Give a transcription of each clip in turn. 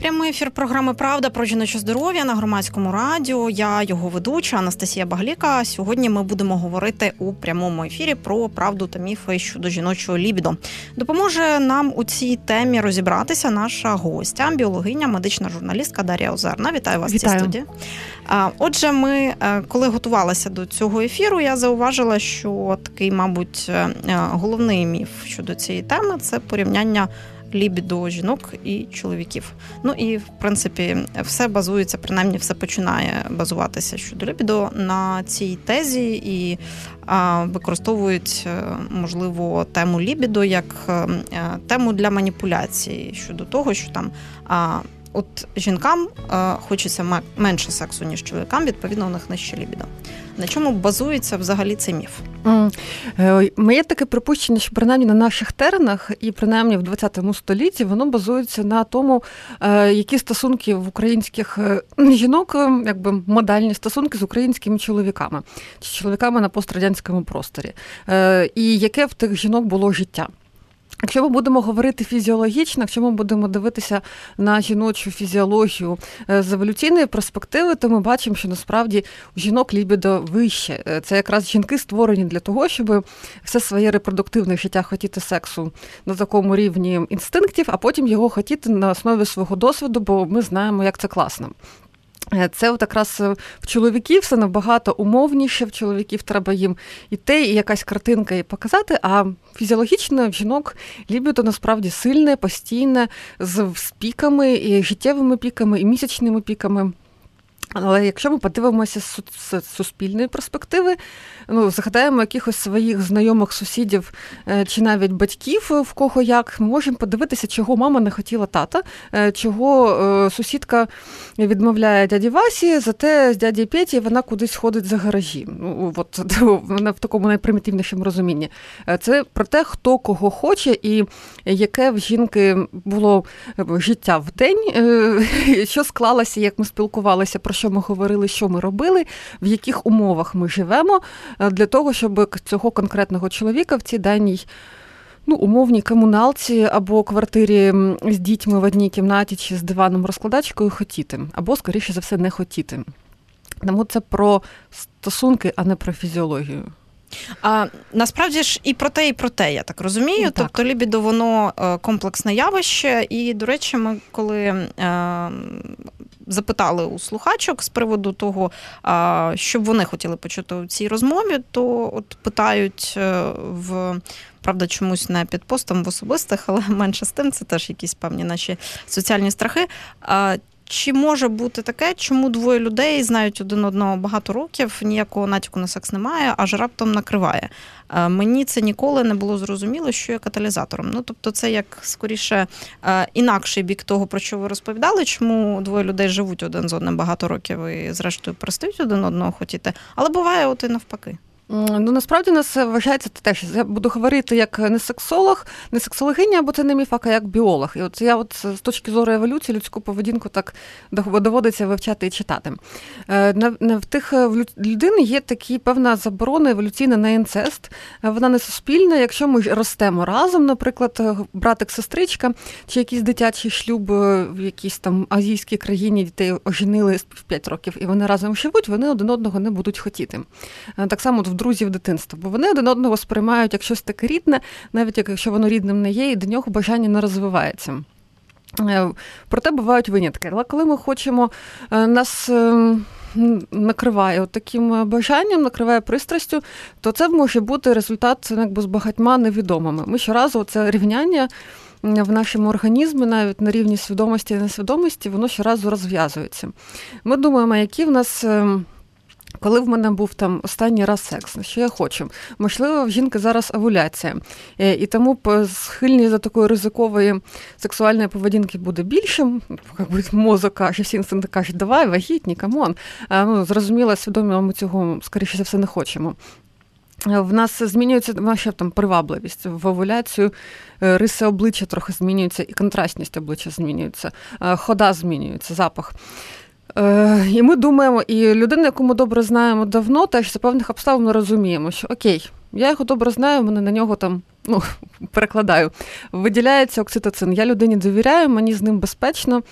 Прямий ефір програми Правда про жіноче здоров'я на громадському радіо. Я його ведуча Анастасія Багліка. Сьогодні ми будемо говорити у прямому ефірі про правду та міфи щодо жіночого лібідо. Допоможе нам у цій темі розібратися наша гостя, біологиня, медична журналістка Дар'я Озерна. Вітаю вас Вітаю. в цій студії. Отже, ми е, коли готувалися до цього ефіру, я зауважила, що такий, мабуть, е, головний міф щодо цієї теми це порівняння лібідо жінок і чоловіків. Ну і в принципі все базується, принаймні все починає базуватися щодо лібідо на цій тезі і використовують е, можливо тему лібідо як е, тему для маніпуляції щодо того, що там. От жінкам е, хочеться менше сексу, ніж чоловікам, відповідно, у них нижче лібідо. На чому базується взагалі цей міф? Е, моє таке припущення, що принаймні на наших теренах, і принаймні в 20 столітті воно базується на тому, е, які стосунки в українських е, жінок, якби модальні стосунки з українськими чоловіками чи чоловіками на пострадянському просторі, і яке в тих жінок було життя. Якщо ми будемо говорити фізіологічно, якщо ми будемо дивитися на жіночу фізіологію е, з еволюційної перспективи, то ми бачимо, що насправді у жінок лібідо вище. Е, це якраз жінки створені для того, щоб все своє репродуктивне життя хотіти сексу на такому рівні інстинктів, а потім його хотіти на основі свого досвіду, бо ми знаємо, як це класно. Е, це от якраз е, в чоловіків все набагато умовніше. В чоловіків треба їм іти, і якась картинка і показати. А фізіологічно в жінок лібідо насправді сильне, постійне, з піками, і життєвими піками, і місячними піками. Але якщо ми подивимося з суспільної перспективи, ну згадаємо якихось своїх знайомих сусідів е, чи навіть батьків, в кого як, ми можемо подивитися, чого мама не хотіла тата, е, чого е, сусідка відмовляє дяді Васі, зате з дяді Петі вона кудись ходить за гаражі. Ну, от вона в такому найпримітивнішому розумінні. Це про те, хто кого хоче, і яке в жінки було життя в день, що склалося, як ми спілкувалися, про що ми говорили, що ми робили, в яких умовах ми живемо, е, для того, щоб цього конкретного чоловіка в цій даній. Ну, умовній комуналці або квартирі з дітьми в одній кімнаті чи з диваном розкладачкою хотіти, або, скоріше за все, не хотіти. Тому це про стосунки, а не про фізіологію. А насправді ж і про те, і про те, я так розумію. Так. Тобто лібідо воно е, комплексне явище, і, до речі, ми коли е, запитали у слухачок з приводу того, що б вони хотіли почути у цій розмові, то от питають е, в. Правда, чомусь не під постом в особистих, але менше з тим, це теж якісь певні наші соціальні страхи. Чи може бути таке, чому двоє людей знають один одного багато років, ніякого натяку на секс немає, аж раптом накриває? Е, мені це ніколи не було зрозуміло, що є каталізатором. Ну тобто, це як скоріше е, інакший бік того, про що ви розповідали, чому двоє людей живуть один з одним багато років і, зрештою, перестають один одного хотіти, але буває, от і навпаки. Ну насправді нас вважається теж. Я буду говорити як не сексолог, не сексологиня, бо це не міф, а як біолог. І от я, от з точки зору еволюції, людську поведінку так доводиться вивчати і читати. Е, в тих е, в людини є такі певна заборона еволюційна на інцест. Е, вона не суспільна. Якщо ми ростемо разом, наприклад, братик-сестричка, чи якийсь дитячий шлюб в якійсь там азійській країні дітей оженили в 5 років, і вони разом живуть, вони один одного не будуть хотіти. Так само в друзів дитинства, бо вони один одного сприймають як щось таке рідне, навіть якщо воно рідним не є, і до нього бажання не розвивається. Е, проте бувають винятки. Але коли ми хочемо е, нас. Е, накриває от таким бажанням, накриває пристрастю, то це може бути результат якби, з багатьма невідомими. Ми щоразу це рівняння в нашому організмі, навіть на рівні свідомості і несвідомості, воно щоразу розв'язується. Ми думаємо, які в нас коли в мене був там останній раз секс, що я хочу? Можливо, в жінки зараз овуляція. Е, і тому схильність за такої ризикової сексуальної поведінки буде більшим. Якби Мозок каже, всі інстинкти кажуть, давай, вагітній, come on. Ну, Зрозуміло, свідомо, ми цього, скоріше за все, не хочемо. Е, в нас змінюється наша там привабливість в овуляцію, е, риси обличчя трохи змінюються, і контрастність обличчя змінюється, хода змінюється, запах. Е, І ми думаємо, і людина, яку ми добре знаємо давно, теж за певних обставин ми розуміємо, що окей, Я його добре знаю, мене на нього там. Ну, перекладаю, виділяється окситоцин. Я людині довіряю, мені з ним безпечно,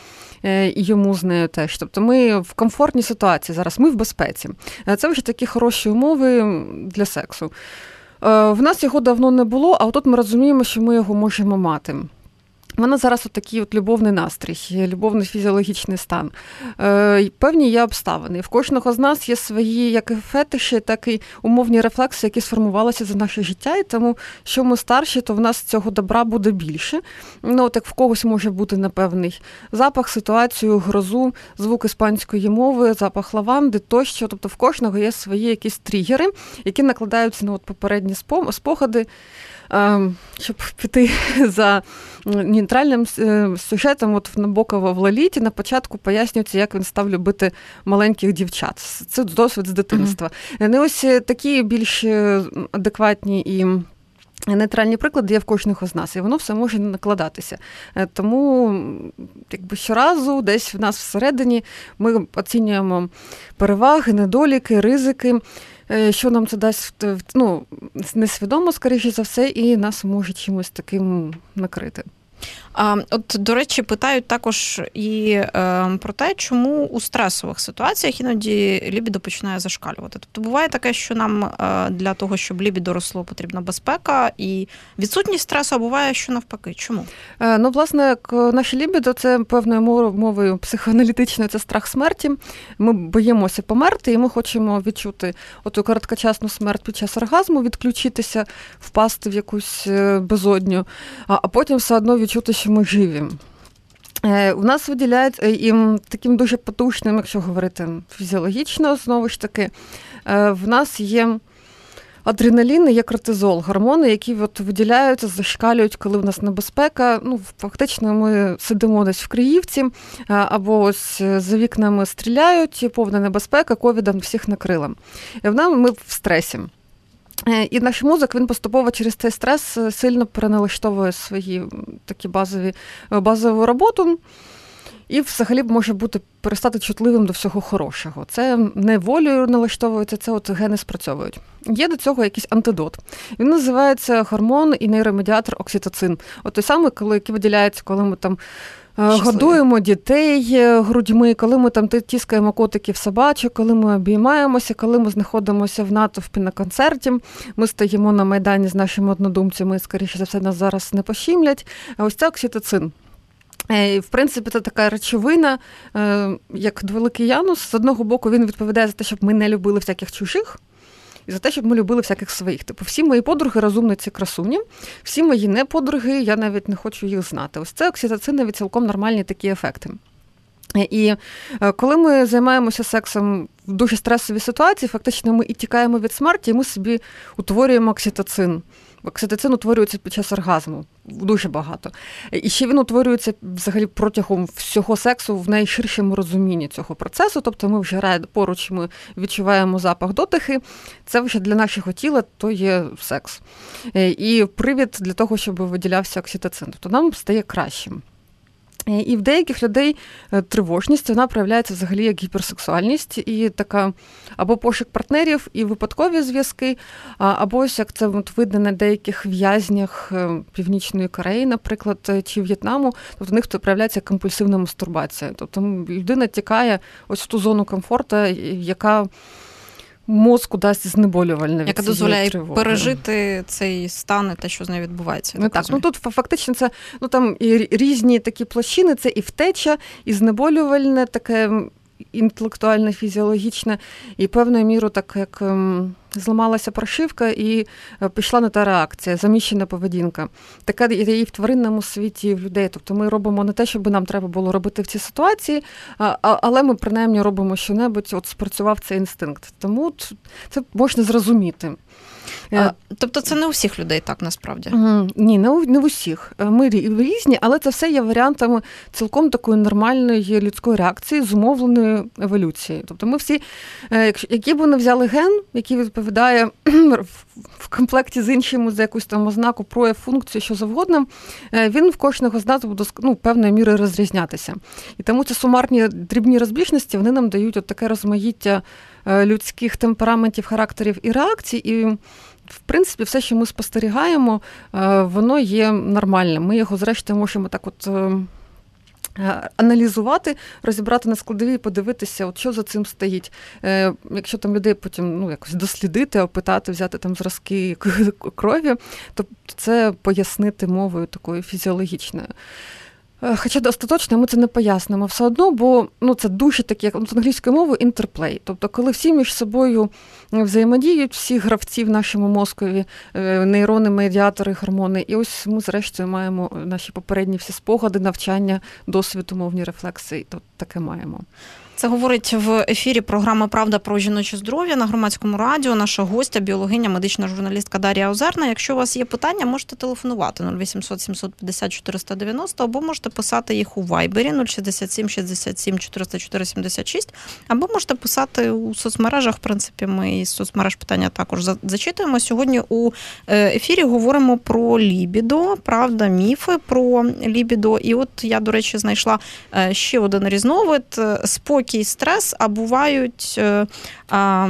е, і йому з нею теж. Тобто ми в комфортній ситуації зараз, ми в безпеці. Е, це вже такі хороші умови для сексу. В нас його давно не було, а отут ми розуміємо, що ми його можемо мати. У мене зараз от такий от любовний настрій, любовний фізіологічний стан. Е, Певні є обставини. В кожного з нас є свої як фетиші, так і умовні рефлекси, які сформувалися за наше життя. І тому, що ми старші, то в нас цього добра буде більше. Ну, от як в когось може бути непевний запах, ситуацію, грозу, звук іспанської мови, запах лаванди тощо. Тобто в кожного є свої якісь тригери, які накладаються на от попередні спогади. Щоб піти за нейтральним е, сюжетом, от в Набокова в Лоліті на початку пояснюється, як він став любити маленьких дівчат. Це досвід з дитинства. Mm-hmm. Не ось е, такі більш адекватні і. Нейтральні приклади є в кожного з нас, і воно все може накладатися. Тому якби щоразу, десь в нас всередині ми оцінюємо переваги, недоліки, ризики. Е, що нам це дасть ну, несвідомо, скоріше за все, і нас може чимось таким накрити. А, От, до речі, питають також і е, про те, чому у стресових ситуаціях іноді лібідо починає зашкалювати. Тобто буває таке, що нам е, для того, щоб лібідо росло, потрібна безпека і відсутність стресу, а буває, що навпаки. Чому? Е, ну, власне, наше лібідо це певною мовою психоаналітичною, це страх смерті. Ми боїмося померти, і ми хочемо відчути оту короткочасну смерть під час оргазму, відключитися, впасти в якусь е, безодню, а потім все одно відчути що ми живі. Е, у нас виділяють е, і таким дуже потужним, якщо говорити фізіологічно, знову ж таки, е, в нас є адреналін і є кортизол, гормони, які от виділяються, зашкалюють, коли в нас небезпека. Ну, Фактично, ми сидимо десь в Криївці, або ось за вікнами стріляють, повна небезпека, ковідом всіх накрила. І в нам ми в стресі. Е, і наш мозок він поступово через цей стрес е, сильно переналаштовує свої такі базові е, базову роботу. І взагалі може бути перестати чутливим до всього хорошого. Це не волею налаштовується, це от гени спрацьовують. Є до цього якийсь антидот. Він називається гормон і нейромедіатор окситоцин. От той самий, коли який виділяється, коли ми там Щасливі. Годуємо дітей е, грудьми, коли ми там тіскаємо котиків собачок, коли ми обіймаємося, коли ми знаходимося в натовпі на концерті. Ми стоїмо на майдані з нашими однодумцями, скоріше за все, нас зараз не пощімлять. А ось це окситоцин. Е, в принципі, це така речовина, е, як великий янус. З одного боку, він відповідає за те, щоб ми не любили всяких чужих і за те, щоб ми любили всяких своїх. Типу, всі мої подруги розумниці красуні, всі мої неподруги, я навіть не хочу їх знати. Ось це окситоцинові цілком нормальні такі ефекти. І е, коли ми займаємося сексом в дуже стресовій ситуації, фактично ми і тікаємо від смерті, і ми собі утворюємо окситоцин. Окситоцин утворюється під час оргазму дуже багато. І ще він утворюється взагалі протягом всього сексу в найширшому розумінні цього процесу. Тобто ми вже поруч ми відчуваємо запах дотихи. Це вже для нашого тіла то є секс. Е, і привід для того, щоб виділявся окситоцин. Тобто нам стає кращим. Е, і в деяких людей е, тривожність вона проявляється взагалі як гіперсексуальність і така або пошук партнерів, і випадкові зв'язки, або ось як це видно на деяких в'язнях е, Північної Кореї, наприклад, чи В'єтнаму, тобто в них то проявляється компульсивна мастурбація. Тобто людина тікає ось в ту зону комфорту, яка мозку дасть знеболювальне яка дозволяє тривоги. пережити цей стан і те, що з нею відбувається. Ну, так, ну тут фактично це ну там і різні такі площини, це і втеча, і знеболювальне таке інтелектуальне, фізіологічне, і певною мірою, так як ем, зламалася прошивка і е, пішла на та реакція, заміщена поведінка. Така є і в тваринному світі в людей. Тобто ми робимо не те, що би нам треба було робити в цій ситуації, але ми принаймні робимо що-небудь, от спрацював цей інстинкт. Тому це можна зрозуміти. А, е, Тобто це не у всіх людей так насправді? Ні, не у не в усіх. Е, ми різні, але це все є варіантами цілком такої нормальної людської реакції, зумовленої еволюцією. Тобто ми всі, який би не взяли ген, який відповідає в комплекті з іншими за якусь там ознаку, прояв функцію, що завгодно, е, він в кожного з нас буде ну, певною мірою розрізнятися. І тому ці сумарні дрібні розбіжності вони нам дають от таке розмаїття е, людських темпераментів, характерів і реакцій. І в принципі, все, що ми спостерігаємо, е, воно є нормальним. Ми його, зрештою, можемо так от. Е, аналізувати, розібрати на складові і подивитися, от що за цим стоїть. Е, Якщо там людей потім ну, якось дослідити, опитати, взяти там зразки крові, то це пояснити мовою такою фізіологічною. Е, хоча остаточно ми це не пояснимо все одно, бо ну, це дуже таке, як з англійською мовою інтерплей. Тобто, коли всі між собою взаємодіють, всі гравці в нашому мозкові, е, нейрони, медіатори, гормони, і ось ми, зрештою, маємо наші попередні всі спогади, навчання, досвід, умовні рефлекси, то таке маємо. Це говорить в ефірі програма Правда про жіноче здоров'я на громадському радіо. Наша гостя, біологиня, медична журналістка Дар'я Озерна. Якщо у вас є питання, можете телефонувати 0800 750 490 або можете писати їх у Вайбері 067 67 404 76, або можете писати у соцмережах. В принципі, ми із соцмереж питання також зачитуємо. Сьогодні у е, ефірі говоримо про лібідо, правда, міфи про лібідо. І от я, до речі, знайшла е, ще один різновид е, спокій високий стрес, а бувають е, а,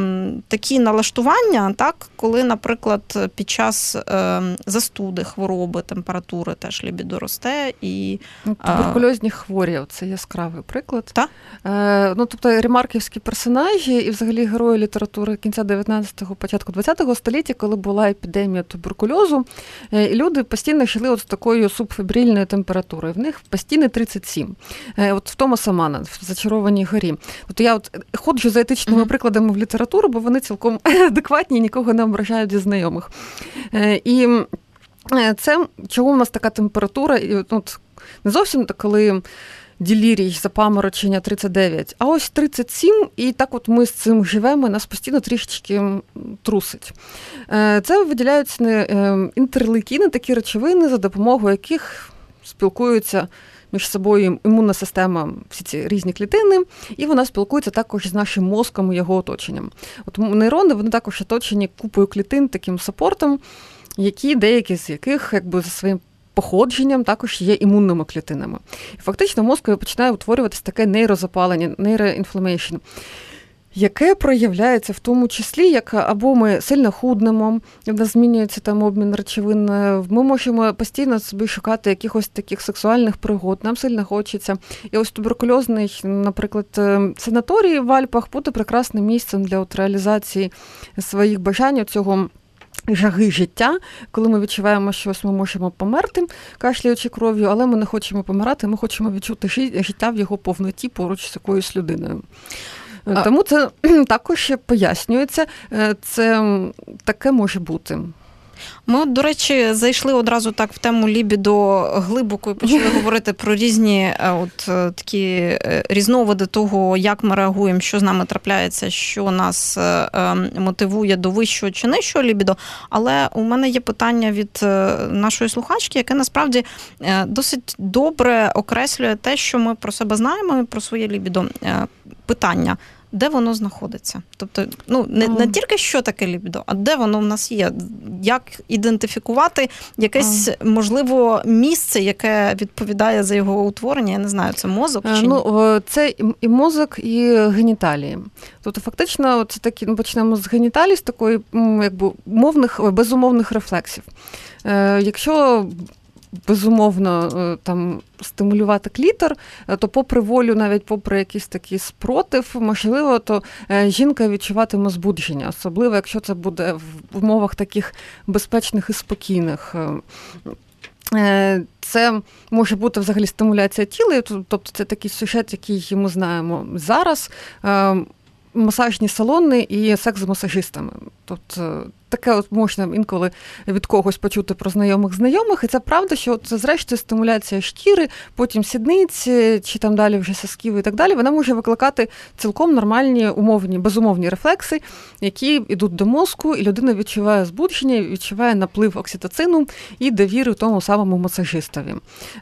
такі налаштування, так, коли, наприклад, під час е, застуди, хвороби, температури теж лібідо росте і ну, туберкульозні хворі це яскравий приклад. Так? Е, ну, Тобто ремарківські персонажі і взагалі герої літератури кінця 19-го, початку 20-го століття, коли була епідемія туберкульозу, е, і люди постійно йшли от з такою субфебрильною температурою. В них постійно 37. Е, от в Томаса Мана, в зачарованій горі історії. От я от ходжу за етичними mm-hmm. прикладами в літературу, бо вони цілком адекватні і нікого не ображають зі знайомих. Е, і е, це чому у нас така температура? І от Не зовсім так, коли. Ділірій, запаморочення 39, а ось 37, і так от ми з цим живемо, нас постійно трішечки трусить. Е, це виділяються інтерлейкіни, такі речовини, за допомогою яких спілкуються між собою імунна система, всі ці різні клітини, і вона спілкується також з нашим мозком і його оточенням. От нейрони вони також оточені купою клітин, таким support ом, які деякі з яких якби за своїм походженням також є імунними клітинами. І фактично в мозку починає утворюватися таке нейрозапалення, neuroinflammation яке проявляється в тому числі, як або ми сильно худнемо, в нас змінюється там обмін речовин. Ми можемо постійно собі шукати якихось таких сексуальних пригод, нам сильно хочеться. І ось туберкульозний, наприклад, е, санаторій в Альпах буде прекрасним місцем для от реалізації своїх бажань цього. Жаги життя, коли ми відчуваємо, що ось ми можемо померти, кашляючи кров'ю, але ми не хочемо помирати, ми хочемо відчути життя в його повноті поруч з якоюсь людиною. Тому це також пояснюється. Е, це таке може бути. Ми, до речі, зайшли одразу так в тему лібідо глибоко і почали говорити про різні е, от е, такі різновиди того, як ми реагуємо, що з нами трапляється, що нас ем, мотивує до вищого чи нижчого лібідо. Але у мене є питання від нашої слухачки, яке насправді досить добре окреслює те, що ми про себе знаємо і про своє лібідо. Питання де воно знаходиться. Тобто, ну не не тільки що таке лібідо, а де воно в нас є, як ідентифікувати якесь можливо місце, яке відповідає за його утворення. Я не знаю, це мозок чи ну це і мозок, і геніталії. Тобто, фактично, це такі ну, почнемо з геніталії, з такої якби мовних безумовних рефлексів. Е, Якщо безумовно е, там стимулювати клітор, е, то попри волю, навіть попри якийсь такий спротив, можливо, то е, жінка відчуватиме збудження, особливо якщо це буде в умовах таких безпечних і спокійних. Це може бути взагалі стимуляція тіла, тобто це такий сюжет, який ми знаємо зараз. Масажні салони і секс з масажистами. Тобто таке от можна інколи від когось почути про знайомих знайомих, і це правда, що це зрештою стимуляція шкіри, потім сідниці, чи там далі вже сосків і так далі. Вона може викликати цілком нормальні умовні, безумовні рефлекси, які йдуть до мозку, і людина відчуває збудження, відчуває наплив окситоцину і довіри тому самому масажистові.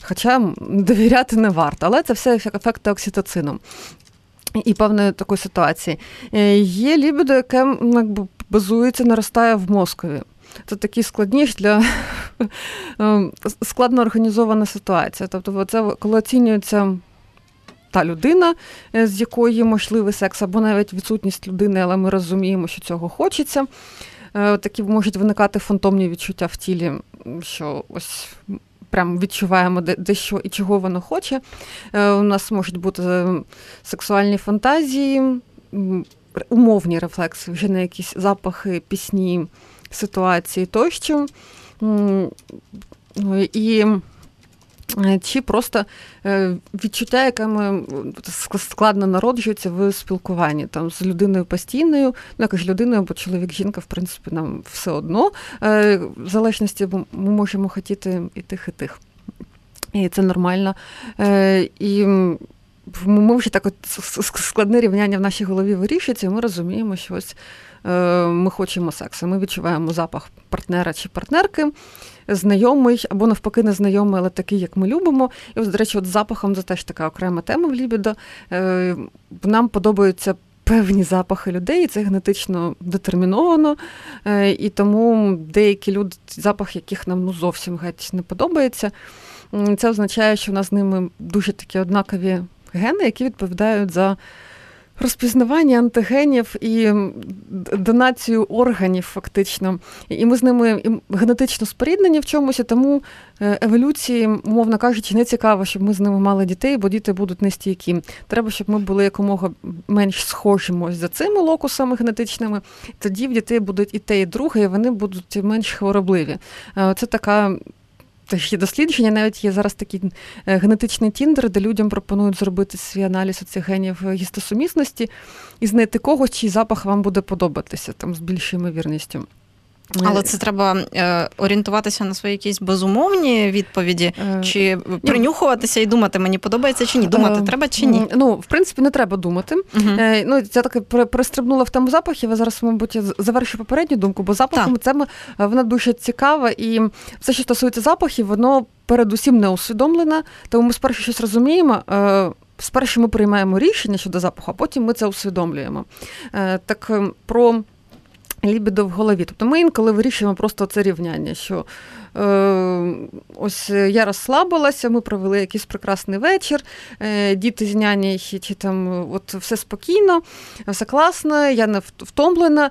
Хоча довіряти не варто, але це все ефекти окситоцину. І певної такої ситуації. Е, є лібідо, яке якби базується, наростає в мозкові. Це такий складніш для ем, складно організована ситуація. Тобто, це коли оцінюється та людина, е, з якої можливий секс, або навіть відсутність людини, але ми розуміємо, що цього хочеться. Е, такі можуть виникати фантомні відчуття в тілі, що ось. Прям відчуваємо де, де що і чого воно хоче. Е, у нас можуть бути сексуальні фантазії, умовні рефлекси, вже на якісь запахи, пісні, ситуації тощо. І Е, чи просто е, відчуття, яке ми складно народжується в спілкуванні там з людиною постійною, ну якось людиною або чоловік, жінка, в принципі, нам все одно. Е, в залежності ми можемо хотіти і тих, і тих. І це нормально. І ми вже так от складне рівняння в нашій голові вирішується, і ми розуміємо, що ось ми хочемо сексу. Ми відчуваємо запах партнера чи партнерки знайомий або навпаки незнайомий, але такий, як ми любимо. І ось, до речі, от запахом це теж така окрема тема в Лібідо. Е, нам подобаються. Певні запахи людей, і це генетично детерміновано, е, і тому деякі люди, запах, яких нам ну зовсім геть не подобається, це означає, що у нас з ними дуже такі однакові гени, які відповідають за розпізнавання антигенів і донацію органів, фактично. І ми з ними генетично споріднені в чомусь, тому е, еволюції, умовно кажучи, не цікаво, щоб ми з ними мали дітей, бо діти будуть нестійкі. Треба, щоб ми були якомога менш схожими за цими локусами генетичними. Тоді в дітей будуть і те, і друге, і вони будуть менш хворобливі. Е, це така Є дослідження, навіть є зараз такий е, генетичний тіндер, де людям пропонують зробити свій аналіз цих генів гістосумісності і знайти когось, чий запах вам буде подобатися там з більшою ймовірністю. Але це треба е, орієнтуватися на свої якісь безумовні відповіді, е, чи принюхуватися і думати, мені подобається чи ні. Думати е, треба чи ні? Ну, в принципі, не треба думати. Угу. Ну, Я так перестрибнула в тему запахів, я зараз, мабуть, завершу попередню думку, бо запахом це вона дуже цікава, і все, що стосується запахів, воно передусім не усвідомлене, тому ми спершу щось розуміємо. Спершу ми приймаємо рішення щодо запаху, а потім ми це усвідомлюємо. Так про лібідо в голові. Тобто ми інколи вирішуємо просто це рівняння, що е, ось я розслабилася, ми провели якийсь прекрасний вечір, е, діти з няні, чи там от все спокійно, все класно, я не втомлена.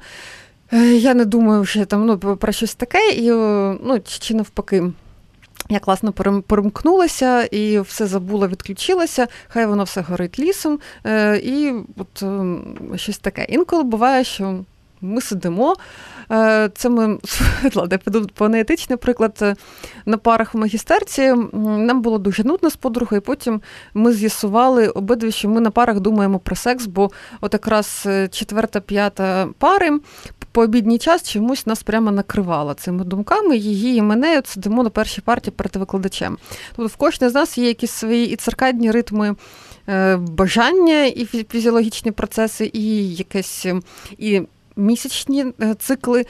Е, я не думаю вже там ну, про щось таке, і ну, чи навпаки. Я класно перемкнулася і все забула, відключилася, хай воно все горить лісом, е, і от е, щось таке. Інколи буває, що ми сидимо. Е, це ми ладно, піду по неетичний приклад е, на парах в магістерці. Нам було дуже нудно з подругою, і потім ми з'ясували обидві, що ми на парах думаємо про секс, бо от якраз е, четверта-п'ята пари по обідній час чомусь нас прямо накривала цими думками. Її і мене от сидимо на першій парті перед викладачем. Тобто в кожній з нас є якісь свої і циркадні ритми. Бажання і фізіологічні процеси, і якесь і місячні е, цикли.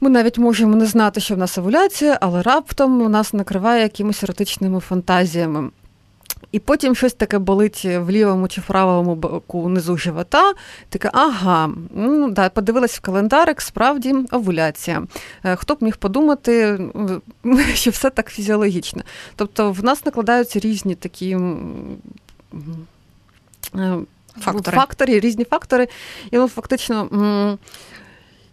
Ми навіть можемо не знати, що в нас овуляція, але раптом у нас накриває якимись еротичними фантазіями. І потім щось таке болить в лівому чи в правому боку внизу живота. Таке, ага, ну, да, подивилась в календарик, справді овуляція. Е, хто б міг подумати, що все так фізіологічно. Тобто в нас накладаються різні такі. Фактори, фактори різні фактори. І ну, фактично.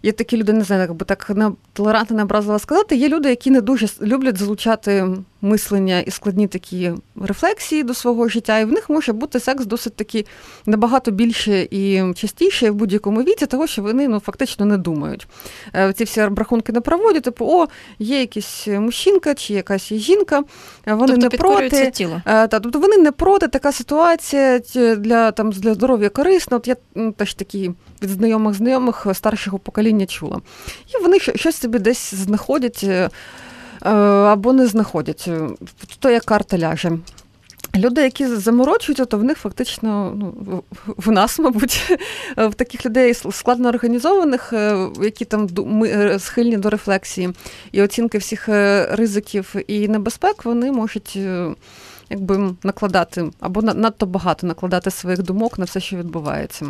Є такі люди, не знаю, якби так толерантно не образила сказати. Є люди, які не дуже люблять залучати мислення і складні такі рефлексії до свого життя, і в них може бути секс досить таки набагато більше і частіше в будь-якому віці, того що вони ну фактично не думають. Е, ці всі рахунки не проводять, типу, о, є якийсь мужчинка чи якась жінка, вони тобто не проти тіло. Е, та, тобто вони не проти така ситуація для там для здоров'я корисна. От я теж такі від знайомих знайомих старшого покоління чула. І вони щось собі десь знаходять. Е, Е, або не знаходять. То як карта ляже. Люди, які заморочуються, то в них фактично ну, в нас, мабуть, в таких людей складно організованих, е, які там е, схильні до рефлексії і оцінки всіх ризиків і небезпек, вони можуть якби накладати або надто багато накладати своїх думок на все, що відбувається.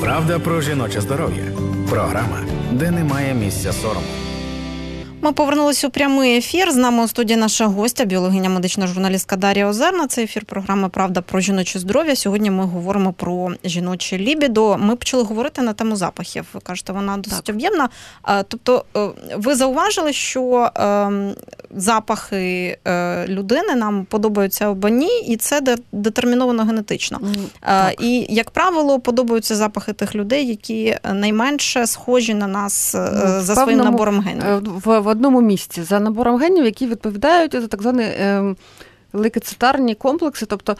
Правда про жіноче здоров'я. Програма, де немає місця сорому. Ми повернулися у прямий ефір. З нами у студії наша гостя, біологиня медична журналістка Дарія Озерна. Це ефір програми Правда про жіноче здоров'я. Сьогодні ми говоримо про жіноче лібідо. Ми почали говорити на тему запахів. Ви кажете, вона досить так. об'ємна. Тобто, е, ви зауважили, що ем, запахи е, людини нам подобаються обані, і це детерміновано генетично. Так. І, як правило, подобаються запахи тих людей, які найменше схожі на нас ну, за своїм набором генів в одному місці за набором генів, які відповідають за так звані е, лейкоцитарні комплекси, тобто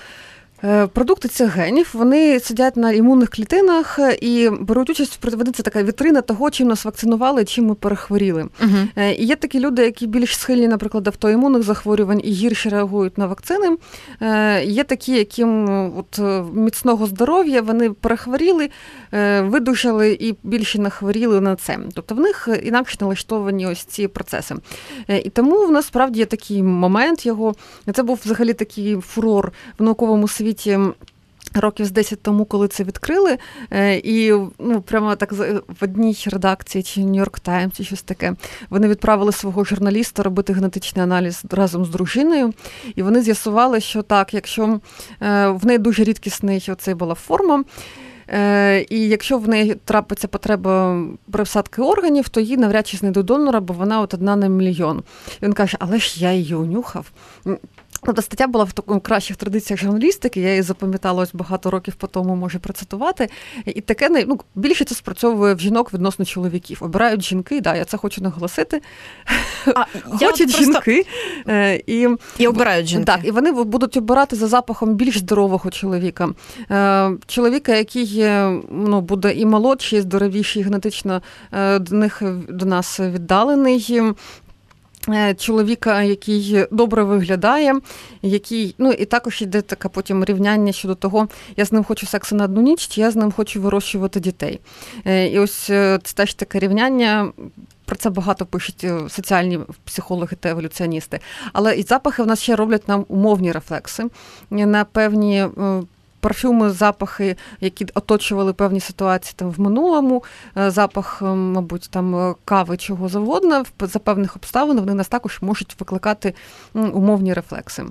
продукти цих генів вони сидять на імунних клітинах і беруть участь в противоді. Така вітрина того, чим нас вакцинували, чим ми перехворіли. Uh-huh. І є такі люди, які більш схильні, наприклад, автоімунних захворювань і гірше реагують на вакцини. Е, є такі, яким от міцного здоров'я вони перехворіли, видушали і більше нахворіли на це. Тобто в них інакше налаштовані ось ці процеси. І тому в нас справді є такий момент його. Це був взагалі такий фурор в науковому світі світі. Років з 10 тому, коли це відкрили, е, і ну прямо так в одній редакції чи Нью-Йорк Таймс, чи щось таке, вони відправили свого журналіста робити генетичний аналіз разом з дружиною, і вони з'ясували, що так, якщо е, в неї дуже рідкісний оцей була форма. Е, і якщо в неї трапиться потреба пересадки органів, то їй навряд чи знайдуть донора, бо вона от одна на мільйон. І він каже, але ж я її унюхав. Тобто стаття була в такому кращих традиціях журналістики, я її запам'ятала ось багато років по тому, можу процитувати. І таке ну, більше це спрацьовує в жінок відносно чоловіків. Обирають жінки, да, я це хочу наголосити. А, Хочуть просто... жінки е, і і обирають жінки. Так, і вони будуть обирати за запахом більш здорового чоловіка. Е, чоловіка, який ну, буде і молодший, і здоровіший, і генетично е, до них до нас віддалений. Е, чоловіка, який добре виглядає, який, ну і також йде таке потім рівняння щодо того, я з ним хочу сексу на одну ніч, чи я з ним хочу вирощувати дітей. Е, і ось е, це теж таке рівняння. Про це багато пишуть соціальні психологи та еволюціоністи. Але і запахи в нас ще роблять нам умовні рефлекси на певні парфюми, запахи, які оточували певні ситуації там в минулому, е, запах, е, мабуть, там е, кави чого завгодно, за певних обставин вони нас також можуть викликати умовні рефлекси.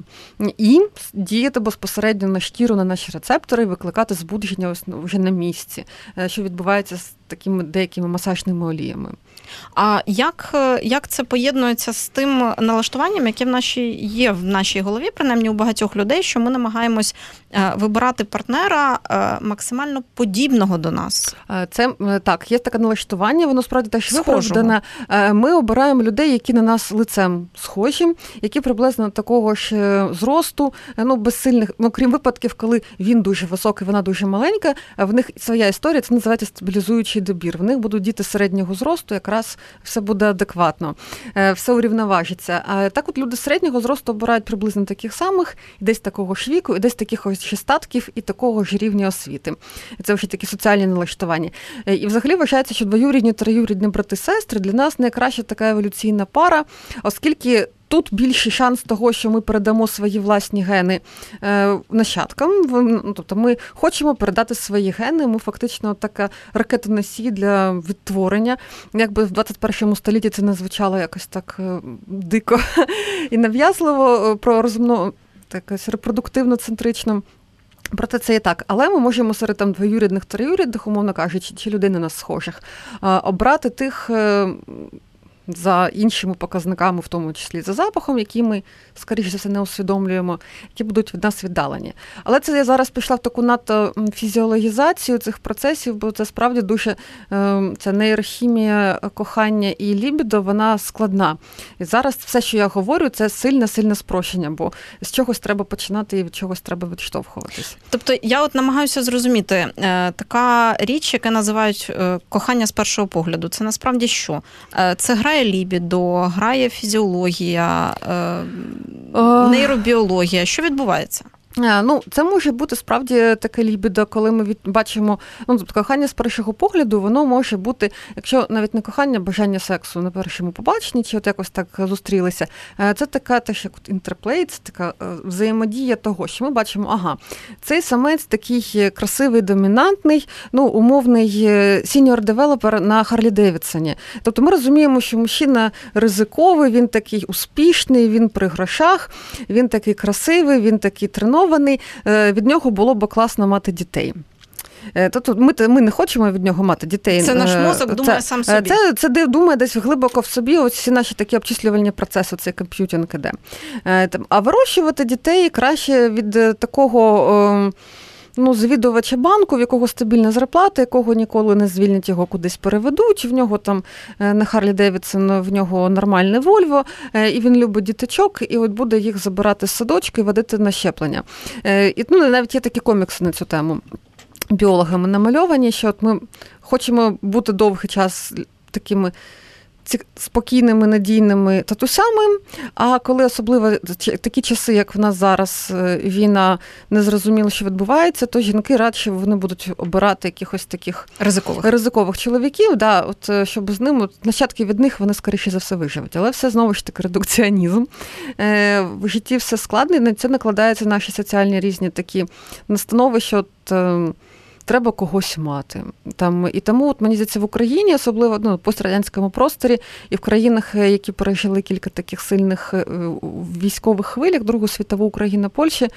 І діяти безпосередньо на шкіру, на наші рецептори, викликати збудження ну, вже на місці, що відбувається з такими деякими масажними оліями. А як як це поєднується з тим налаштуванням, яке в нашій є в нашій голові, принаймні у багатьох людей, що ми намагаємось вибирати партнера максимально подібного до нас? Це так, є таке налаштування, воно справді теж виправдане. Ми обираємо людей, які на нас лицем схожі, які приблизно такого ж е, зросту, е, ну без сильних, ну крім випадків, коли він дуже високий, вона дуже маленька. В них своя історія, це називається стабілізуючий добір. В них будуть діти середнього зросту, якраз все буде адекватно, е, все урівноважиться. А так, от люди середнього зросту обирають приблизно таких самих, десь такого ж віку, десь таких ось статків і такого ж рівня освіти. Це вже такі соціальні налаштування. Е, і взагалі вважається, що двоюрідні троюрідні брати-сестри для нас найкраща така еволюційна пара, оскільки тут більший шанс того, що ми передамо свої власні гени е, нащадкам. Ну, тобто ми хочемо передати свої гени. Ми фактично така ракетоносій для відтворення. Якби в 21 столітті це не звучало якось так е, дико і нав'язливо е, про розумно якось репродуктивно центрично. Проте це і так, але ми можемо серед там двоюрідних троюрідних, умовно кажучи, чи людини на схожих, обрати тих за іншими показниками, в тому числі за запахом, які ми, скоріш за все, не усвідомлюємо, які будуть від нас віддалені. Але це я зараз пішла в таку надто фізіологізацію цих процесів, бо це справді дуже ем, ця нейрохімія кохання і лібідо, вона складна. І зараз все, що я говорю, це сильне, сильне спрощення, бо з чогось треба починати і від чогось треба відштовхуватись. Тобто я от намагаюся зрозуміти, е, така річ, яка називають е, кохання з першого погляду, це насправді що? Е, це грає грає лібідо, грає фізіологія, е, нейробіологія. Що відбувається? Е, ну, це може бути справді таке лібідо, коли ми від бачимо ну тобто кохання з першого погляду, воно може бути, якщо навіть не кохання, бажання сексу на першому побаченні, чи от якось так зустрілися. Е, це така теж як interplay, це така е, взаємодія того, що ми бачимо, ага, цей самець такий красивий, домінантний, ну умовний senior developer на Харлі Девідсоні. Тобто ми розуміємо, що мужчина ризиковий, він такий успішний, він при грошах, він такий красивий, він такий тренований, зруйнований, е, від нього було б класно мати дітей. Тобто ми ми не хочемо від нього мати дітей. Це наш е, мозок думає це, сам собі. Це це думає десь глибоко в собі. Ось всі наші такі обчислювальні процеси, цей computing іде. А вирощувати дітей краще від такого. Ну, завідувача банку, в якого стабільна зарплата, якого ніколи не звільнять його кудись переведуть. В нього там е, на Харлі Девідсон, в нього нормальне Вольво, е, і він любить діточок, і от буде їх забирати з садочки і водити на щеплення. Е, і ну, навіть є такі комікси на цю тему. Біологами намальовані, що от ми хочемо бути довгий час такими спокійними, надійними татусями. А коли особливо такі часи, як в нас зараз, е, війна не зрозуміло, що відбувається, то жінки радше вони будуть обирати якихось таких ризикових ризикових чоловіків, да, от е, щоб з ними нащадки від них вони скоріше за все виживуть. Але все знову ж таки редукціонізм. Е, в житті все складно, і на це накладаються наші соціальні різні такі настанови, що от треба когось мати. Там І тому от, мені здається, в Україні, особливо ну, пострадянському просторі, і в країнах, е, які пережили кілька таких сильних е, військових хвилях, Другу світову Україна, Польщі.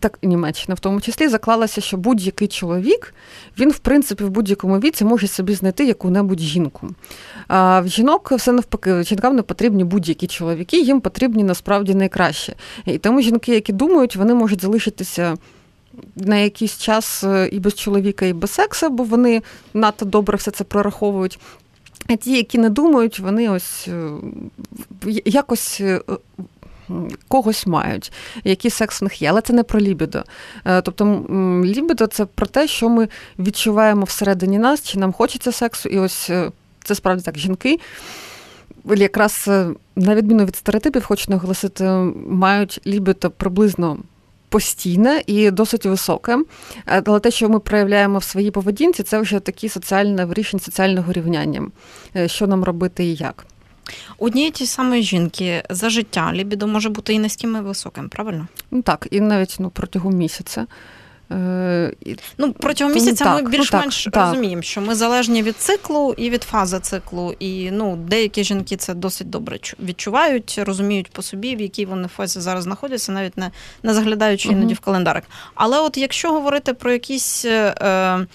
Так, Німеччина в тому числі заклалася, що будь-який чоловік, він, в принципі, в будь-якому віці може собі знайти яку-небудь жінку. А в жінок все навпаки, жінкам не потрібні будь-які чоловіки, їм потрібні насправді найкраще. І тому жінки, які думають, вони можуть залишитися на якийсь час е, і без чоловіка, і без секса, бо вони надто добре все це прораховують. А ті, які не думають, вони ось е, якось. Е, когось мають, який секс в них є, але це не про лібідо. Тобто лібідо це про те, що ми відчуваємо всередині нас, чи нам хочеться сексу, і ось це справді так, жінки. Якраз на відміну від стереотипів, хочу наголосити, мають лібідо приблизно постійне і досить високе. Але те, що ми проявляємо в своїй поведінці, це вже такі соціальне вирішення соціального рівняння, е, що нам робити і як. Однієї ті самої жінки за життя лібідо може бути і низьким, і високим, правильно? Ну так, і навіть ну, протягом місяця. Е, ну, Протягом місяця так, ми ну, більш-менш ну, розуміємо, що ми залежні від циклу і від фази циклу. І ну, деякі жінки це досить добре відчувають, розуміють по собі, в якій вони фазі зараз знаходяться, навіть не не заглядаючи іноді uh в календарик. Але от якщо говорити про якісь. Е,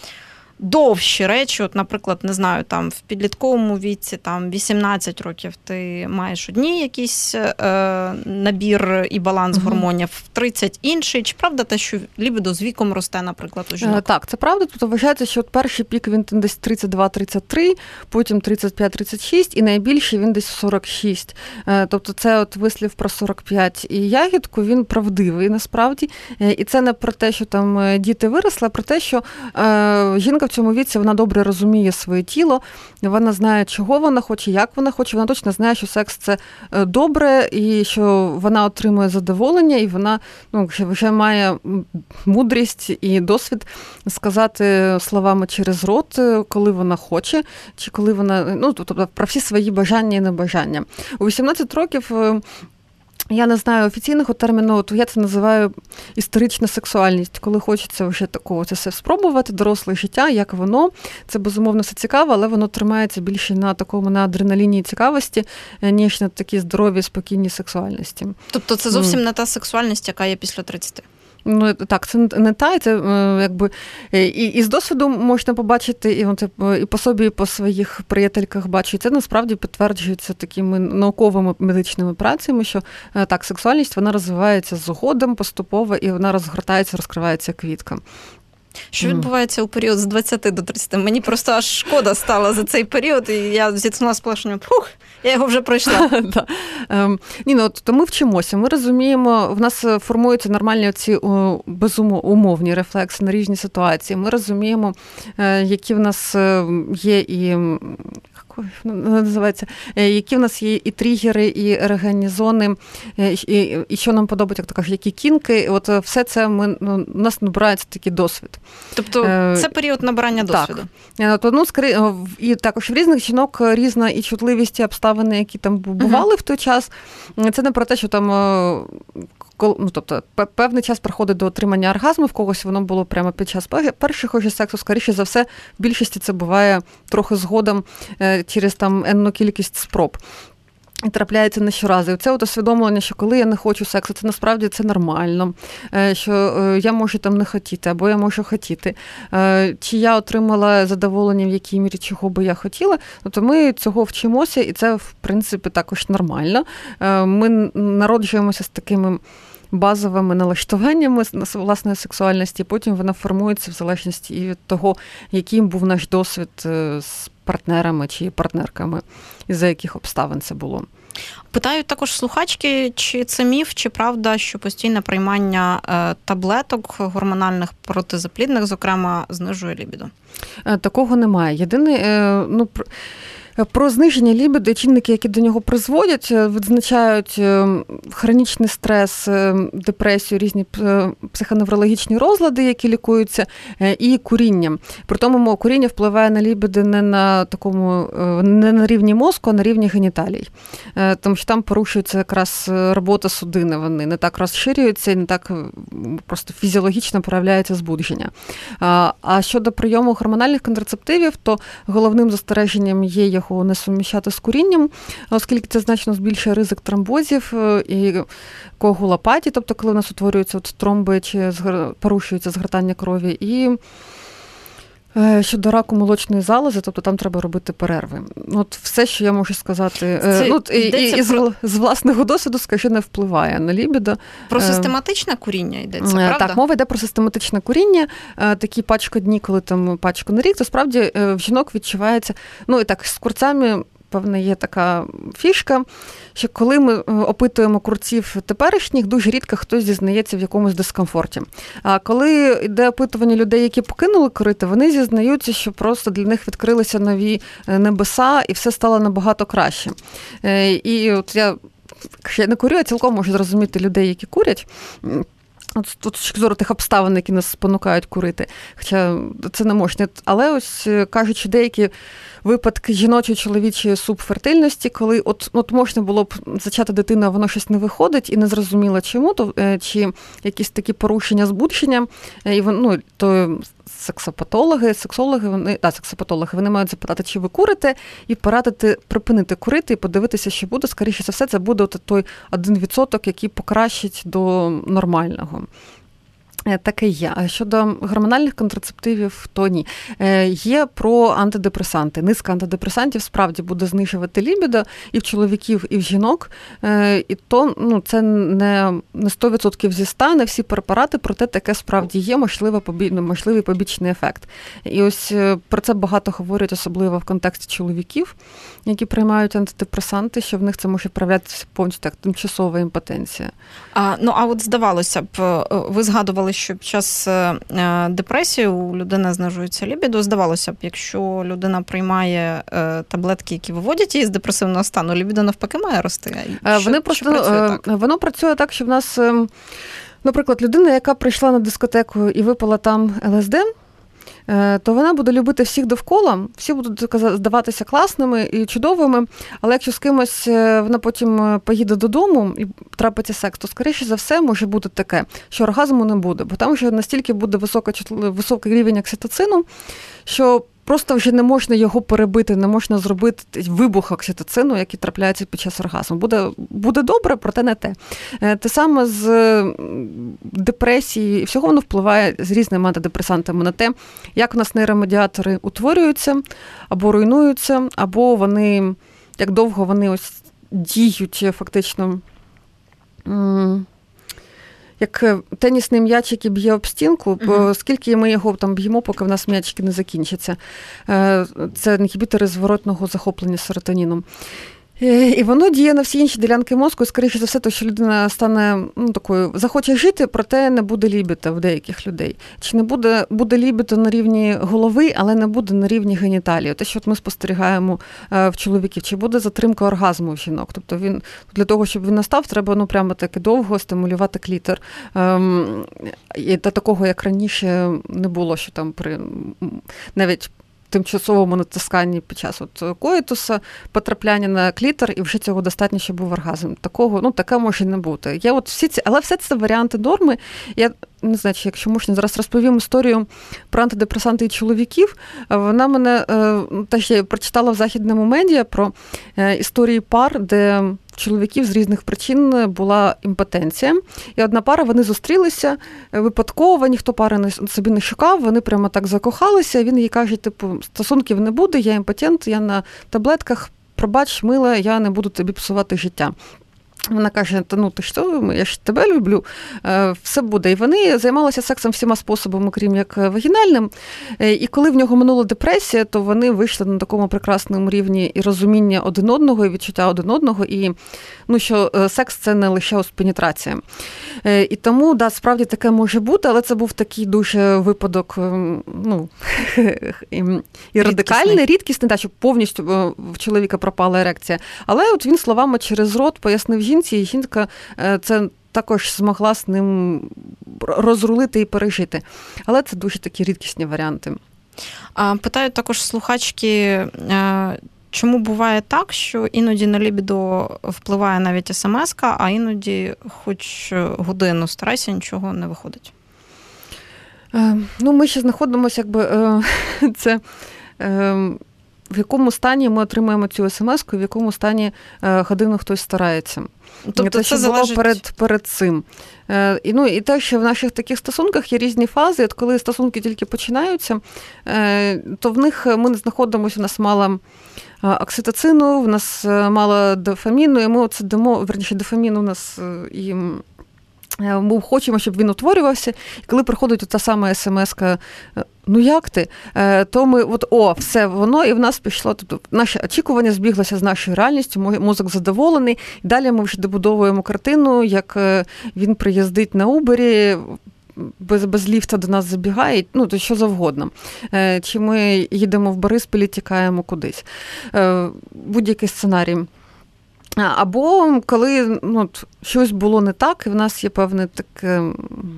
довші речі, от, наприклад, не знаю, там в підлітковому віці, там 18 років, ти маєш одні якийсь е, набір і баланс угу. гормонів, в 30 інший. Чи правда те, що лібідо з віком росте, наприклад, у жінок? Е, так, це правда. Тобто вважається, що от перший пік він десь 32-33, потім 35-36, і найбільший він десь 46. Е, тобто, це от вислів про 45 і ягідку, він правдивий насправді. Е, і це не про те, що там діти виросли, а про те, що жінка в цьому віці вона добре розуміє своє тіло, вона знає, чого вона хоче, як вона хоче. Вона точно знає, що секс це е, добре, і що вона отримує задоволення, і вона ну, вже має мудрість і досвід сказати словами через рот, е, коли вона хоче, чи коли вона ну тобто про всі свої бажання і небажання. У 18 років е, я не знаю офіційного терміну, то я це називаю історична сексуальність, коли хочеться вже такого це все спробувати, доросле життя, як воно. Це безумовно все цікаво, але воно тримається більше на такому на адреналіні і цікавості, е, ніж на такій здоровій, спокійній сексуальності. Тобто це зовсім mm. не та сексуальність, яка є після 30? Ну так, це не та, це е, якби е, і, і з досвіду можна побачити, і це і по собі, і по своїх приятельках бачу. І це насправді підтверджується такими науковими медичними працями, що е, так, сексуальність вона розвивається згодом поступово, і вона розгортається, розкривається квітка. Що відбувається у період з 20 до 30? Мені просто аж шкода стала за цей період, і я зіткнула сплошною, пух, я його вже пройшла. Ем, ні, ну то ми вчимося. Ми розуміємо, в нас формуються нормальні ці безумовні рефлекси на різні ситуації. Ми розуміємо, е, які в нас е, є і Дякую, називається. Які в нас є і тригери, і ерогенні зони, і, і що нам подобається, як то кажуть, які кінки. От все це ми ну, у нас набирається такий досвід. Тобто це період набирання досвіду. Так. То, ну, і також в різних жінок різна і чутливість, і обставини, які там бували uh-huh. в той час. Це не про те, що там ну, тобто, певний час проходить до отримання оргазму, в когось воно було прямо під час перших уже сексу, скоріше за все, в більшості це буває трохи згодом е, через там енну кількість спроб. І трапляється не щоразу. І це от усвідомлення, що коли я не хочу сексу, це насправді це нормально, е, що е, я можу там не хотіти, або я можу хотіти. Чи я отримала задоволення, в якій мірі чого би я хотіла, тобто ми цього вчимося, і це, в принципі, також нормально. Ми народжуємося з такими базовими налаштуваннями власної сексуальності, потім вона формується в залежності і від того, яким був наш досвід е, з партнерами чи партнерками, і за яких обставин це було. Питають також слухачки, чи це міф, чи правда, що постійне приймання е, таблеток гормональних протизаплідних, зокрема, знижує лібіду? Е, такого немає. Єдине, ну про зниження лібіди чинники, які до нього призводять, е, відзначають е, хронічний стрес, е, депресію, різні психоневрологічні розлади, які лікуються, і куріння. При тому куріння впливає на лібіди не на такому не на рівні мозку, а на рівні геніталій. Тому що там порушується якраз робота судини. Вони не так розширюються і не так просто фізіологічно проявляється збудження. А щодо прийому гормональних контрацептивів, то головним застереженням є його не суміщати з курінням, оскільки це значно збільшує ризик тромбозів е, і коагулопатії, тобто коли у нас утворюються от тромби чи порушується згортання крові. і щодо раку молочної залози, тобто там треба робити перерви. От все, що я можу сказати, е, Це ну, і, і про... з власного досвіду, скажу, не впливає на лібідо. Про е, систематичне куріння йдеться, правда? Так, мова йде про систематичне куріння, такі пачка дні, коли там пачку на рік, то справді в жінок відчувається, ну і так, з курцями певне, є така фішка, що коли ми е, опитуємо курців теперішніх, дуже рідко хтось зізнається в якомусь дискомфорті. А коли йде опитування людей, які покинули курити, вони зізнаються, що просто для них відкрилися нові е, небеса, і все стало набагато краще. Е, і от я ще не курю, я цілком можу зрозуміти людей, які курять. От з зору тих обставин, які нас спонукають курити. Хоча це не можна. Але ось кажучи, деякі випадки жіночої чоловічої субфертильності, коли от от можна було б зачати дитину, а воно щось не виходить, і не зрозуміло чому, то е, чи якісь такі порушення збудження, е, і ну, то сексопатологи, сексологи, вони да, сексопатологи, вони мають запитати, чи ви курите, і порадити припинити курити і подивитися, що буде. Скоріше за все, це буде от той один відсоток, який покращить до нормального. Е, таке є. А щодо гормональних контрацептивів, то ні. Е, є про антидепресанти. Низка антидепресантів справді буде знижувати лібідо і в чоловіків, і в жінок. Е, і то ну, це не не 100% зі 100, не всі препарати, проте таке справді є, можливо, побі... Ну, можливий побічний ефект. І ось про це багато говорять, особливо в контексті чоловіків, які приймають антидепресанти, що в них це може проявлятися повністю так тимчасова імпотенція. А, Ну а от здавалося б, ви згадували що під час е, е, депресії у людини знижується лібідо. Здавалося б, якщо людина приймає е, таблетки, які виводять її з депресивного стану, лібідо навпаки має рости. Що, Вони просто працює так? воно працює так, що в нас, наприклад, людина, яка прийшла на дискотеку і випала там ЛСД. Е, то вона буде любити всіх довкола, всі будуть здаватися класними і чудовими. Але якщо з кимось е, вона потім е, поїде додому і трапиться секс, то скоріше за все може бути таке, що оргазму не буде, бо там вже настільки буде висока, високий рівень окситоцину, що Просто вже не можна його перебити, не можна зробити вибух окситоцину, який трапляється під час оргазму. Буде буде добре, проте не те. Е, те саме з депресією, і всього воно впливає з різними антидепресантами на те, як у нас нейромедіатори утворюються або руйнуються, або вони як довго вони ось діють фактично як е, тенісний м'ячик і б'є об стінку, бо скільки ми його там б'ємо, поки в нас м'ячики не закінчаться. Е, це інгібітори зворотного захоплення серотоніном. Е, і воно діє на всі інші ділянки мозку, і, скоріше за все, то що людина стане ну, такою, захоче жити, проте не буде лібіта в деяких людей. Чи не буде буде лібіто на рівні голови, але не буде на рівні геніталії. Те, що от ми спостерігаємо е, в чоловіків, чи буде затримка оргазму в жінок. Тобто він для того, щоб він настав, треба ну прямо таки довго стимулювати клітер. Ем, і та такого, як раніше, не було, що там при навіть тимчасовому натисканні під час от коїтуса, потрапляння на клітер, і вже цього достатньо, щоб був оргазм. Такого, ну таке може не бути. Я от всі ці, але все це варіанти норми. Я не знаю, якщо можна зараз розповім історію про антидепресанти і чоловіків. Вона мене е, теж я прочитала в західному медіа про е, історії пар, де чоловіків з різних причин була імпотенція. І одна пара вони зустрілися випадково, ніхто пари собі не шукав, вони прямо так закохалися. Він їй каже: типу, стосунків не буде, я імпотент, я на таблетках. Пробач, мила, я не буду тобі псувати життя. Вона каже: Та ну ти що, я ж тебе люблю, е, все буде. І вони займалися сексом всіма способами, крім як вагінальним. Е, і коли в нього минула депресія, то вони вийшли на такому прекрасному рівні і розуміння один одного, і відчуття один одного, і ну, що е, секс це не лише ось пенетрація. І тому, да, справді таке може бути, але це був такий дуже випадок ну, і радикальний, рідкісний, так, що повністю в чоловіка пропала ерекція. Але от він словами через рот пояснив жінці, і жінка е, це також змогла з ним розрулити і пережити. Але це дуже такі рідкісні варіанти. Питають також слухачки. Е, чому буває так, що іноді на лібідо впливає навіть смс, а іноді, хоч годину старайся, нічого не виходить? Е, ну, Ми ще знаходимося, якби це в якому стані ми отримаємо цю смс-ку, в якому стані е, годину хтось старається. Тобто це, це було залежить... перед перед цим. Е, і ну, і те, що в наших таких стосунках є різні фази. От коли стосунки тільки починаються, е, то в них ми не знаходимося, у нас мало окситоцину, в нас мало дофаміну, і ми оце дамо, верніше, дофамін у нас і. Ми хочемо, щоб він утворювався, і коли приходить та сама смс-ка ну як ти? Е, то ми от о, все воно і в нас пішло. Тобто наше очікування збіглося з нашою реальністю, мозок задоволений. Далі ми вже добудовуємо картину, як е, він приїздить на Убері. Без без ліфта до нас забігає, ну то що завгодно. Е, чи ми їдемо в Бориспіль тікаємо кудись. Будь-який сценарій. Або коли ну, щось було не так, і в нас є певне таке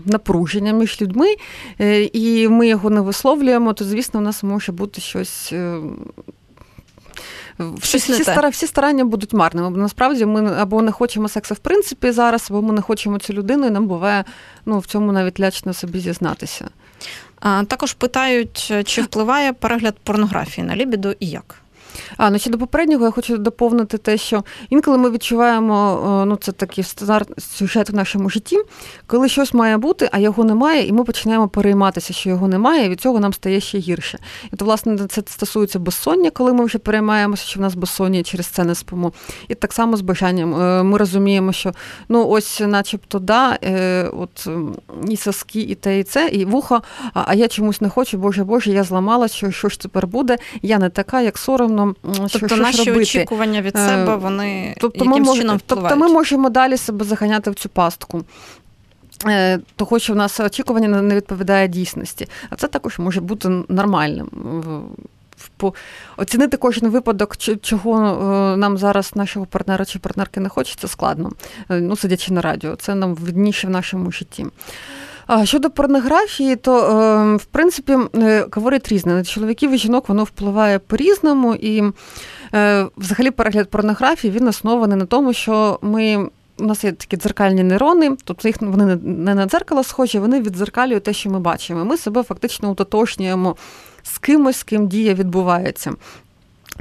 напруження між людьми, е, і ми його не висловлюємо, то звісно, в нас може бути щось. Е, всі, всі, стара, всі старання будуть марними. Бо насправді ми або не хочемо сексу в принципі зараз, або ми не хочемо цю людину, і нам буває ну, в цьому навіть лячно собі зізнатися. А, Також питають, чи впливає перегляд порнографії на лібіду і як? А ну щодо попереднього, я хочу доповнити те, що інколи ми відчуваємо, ну це такий стандарт сюжет в нашому житті, коли щось має бути, а його немає, і ми починаємо перейматися, що його немає, і від цього нам стає ще гірше. І то, власне, це стосується безсоння, коли ми вже переймаємося, що в нас безсоння через це не спимо. І так само з бажанням. Е, ми розуміємо, що ну ось, начебто, да, е, от і соски, і те, і це, і вухо, а я чомусь не хочу, боже Боже, я зламала, що що ж тепер буде. Я не така, як соромно тобто що наші ж робити. очікування від себе, е, вони тобто яким ми чином впливають? Тобто ми можемо далі себе заганяти в цю пастку. Е, того, що в нас очікування не відповідає дійсності. А це також може бути нормальним. Оцінити кожен випадок, чого е, нам зараз нашого партнера чи партнерки не хочеться, складно, ну, сидячи на радіо. Це нам видніше в нашому житті. Щодо порнографії, то е, в принципі е, говорить різне. На чоловіків і жінок воно впливає по-різному, і е, взагалі перегляд порнографії він оснований на тому, що ми. У нас є такі дзеркальні нейрони, тобто їх вони не на дзеркало схожі, вони віддзеркалюють те, що ми бачимо. Ми себе фактично утотожнюємо з кимось, з ким дія відбувається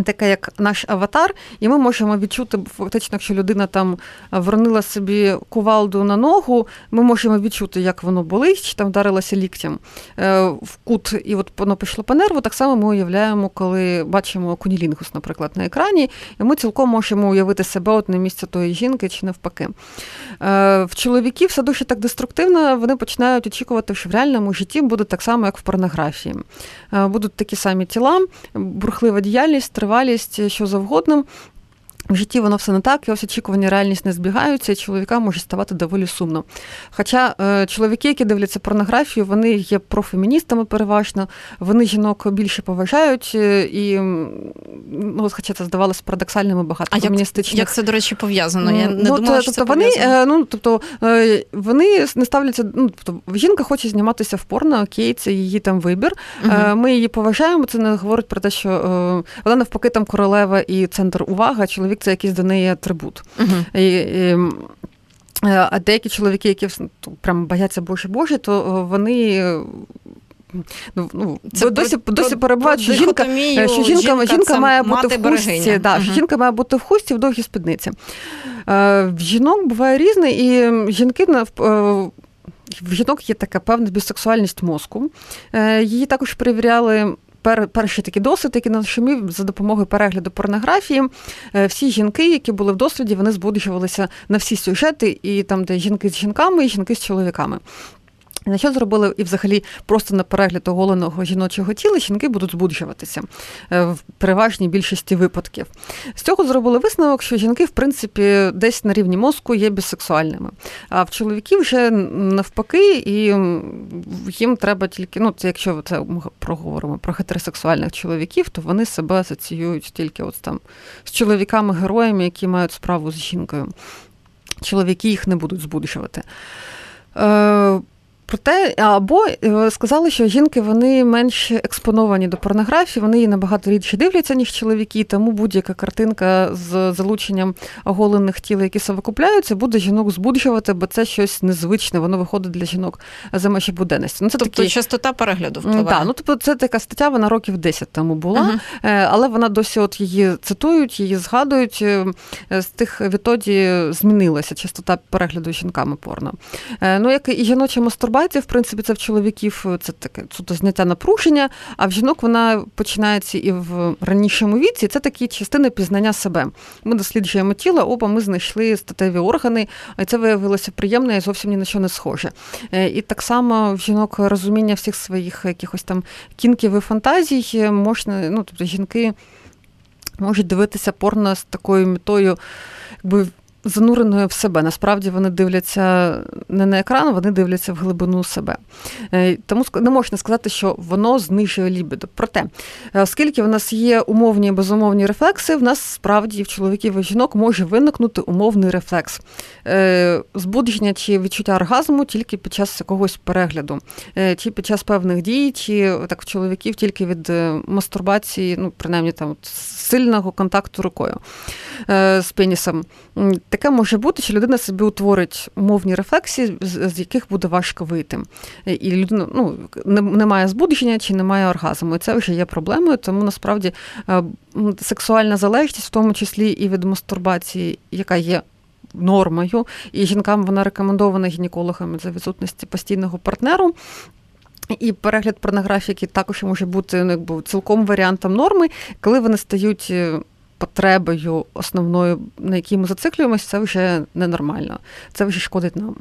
таке, як наш аватар, і ми можемо відчути, фактично, якщо людина там вронила собі кувалду на ногу, ми можемо відчути, як воно болить, чи там вдарилося ліктям е, в кут, і от воно пішло по нерву. Так само ми уявляємо, коли бачимо кунілінгус, наприклад, на екрані, і ми цілком можемо уявити себе от на місце тої жінки чи навпаки. Е, в чоловіків все дуже так деструктивно, вони починають очікувати, що в реальному житті буде так само, як в порнографії. Е, будуть такі самі тіла, бурхлива діяльність тривалість, що завгодно. В житті воно все не так, і ось очікування, реальність не збігаються, і чоловікам може ставати доволі сумно. Хоча е, чоловіки, які дивляться порнографію, вони є профеміністами переважно, вони жінок більше поважають, е, і ну, хоча це здавалося парадоксальними багато а феміністичних. Як, як це, до речі, пов'язано? Я не ну, думала, що тобто це вони, ну, тобто, вони не ставляться, ну, тобто, жінка хоче зніматися в порно, окей, це її там вибір. uh Ми її поважаємо, це не говорить про те, що вона навпаки там королева і центр уваги, а чоловік це якийсь до неї атрибут. Uh-huh. І, і, е, а деякі чоловіки, які прям бояться Боже Боже, то е, вони. Ну, ну, це Досі про, досі перебувають, що жінка е, що жінка, жінка, жінка має бути в хустці, да, uh що жінка має бути в хустці в довгій спідниці. В жінок буває різне, і жінки в жінок є така певна бісексуальність мозку. Її також перевіряли пер, перший такий досвід, який нашумів за допомогою перегляду порнографії. Е, всі жінки, які були в досвіді, вони збуджувалися на всі сюжети, і там, де жінки з жінками, і жінки з чоловіками. На що зробили і взагалі просто на перегляд оголеного жіночого тіла жінки будуть збуджуватися е, в переважній більшості випадків. З цього зробили висновок, що жінки, в принципі, десь на рівні мозку є бісексуальними. А в чоловіків вже навпаки, і їм треба тільки, ну, це якщо це ми проговоримо про гетеросексуальних чоловіків, то вони себе асоціюють тільки от там з чоловіками-героями, які мають справу з жінкою. Чоловіки їх не будуть збуджувати. Проте або е, сказали, що жінки вони менш експоновані до порнографії, вони її набагато рідше дивляться, ніж чоловіки, тому будь-яка картинка з залученням оголених тіл, які совокупляються, буде жінок збуджувати, бо це щось незвичне, воно виходить для жінок за межі буденності. Ну, це Тобто такі... частота перегляду впливає? Так, ну тобто це така стаття, вона років 10 тому була, uh-huh. але вона досі от її цитують, її згадують. Е, з тих відтоді змінилася частота перегляду жінками порно. Ну, як і жіноча мастурбація, мастурбація, в принципі, це в чоловіків це таке суто зняття напруження, а в жінок вона починається і в ранішому віці. Це такі частини пізнання себе. Ми досліджуємо тіло, оба ми знайшли статеві органи, і це виявилося приємно і зовсім ні на що не схоже. Е, і так само в жінок розуміння всіх своїх якихось там кінків і фантазій можна, ну тобто жінки можуть дивитися порно з такою метою, якби зануреною в себе. Насправді вони дивляться не на екран, вони дивляться в глибину себе. Е, тому не можна сказати, що воно знижує лібідо. Проте, е, оскільки в нас є умовні і безумовні рефлекси, в нас справді в чоловіків і жінок може виникнути умовний рефлекс. Е, збудження чи відчуття оргазму тільки під час якогось перегляду, чи під час певних дій, чи так в чоловіків тільки від мастурбації, ну принаймні там сильного контакту рукою з пенісом. Таке може бути, що людина собі утворить умовні рефлексії, з яких буде важко вийти. І людина ну, немає збудження чи немає оргазму. І це вже є проблемою, тому насправді е, сексуальна залежність, в тому числі і від мастурбації, яка є. Нормою, і жінкам вона рекомендована гінекологами за відсутності постійного партнеру. І перегляд порнографії також може бути ну, якби, цілком варіантом норми, коли вони стають е, потребою основною, на якій ми зациклюємось, це вже ненормально. Це вже шкодить нам.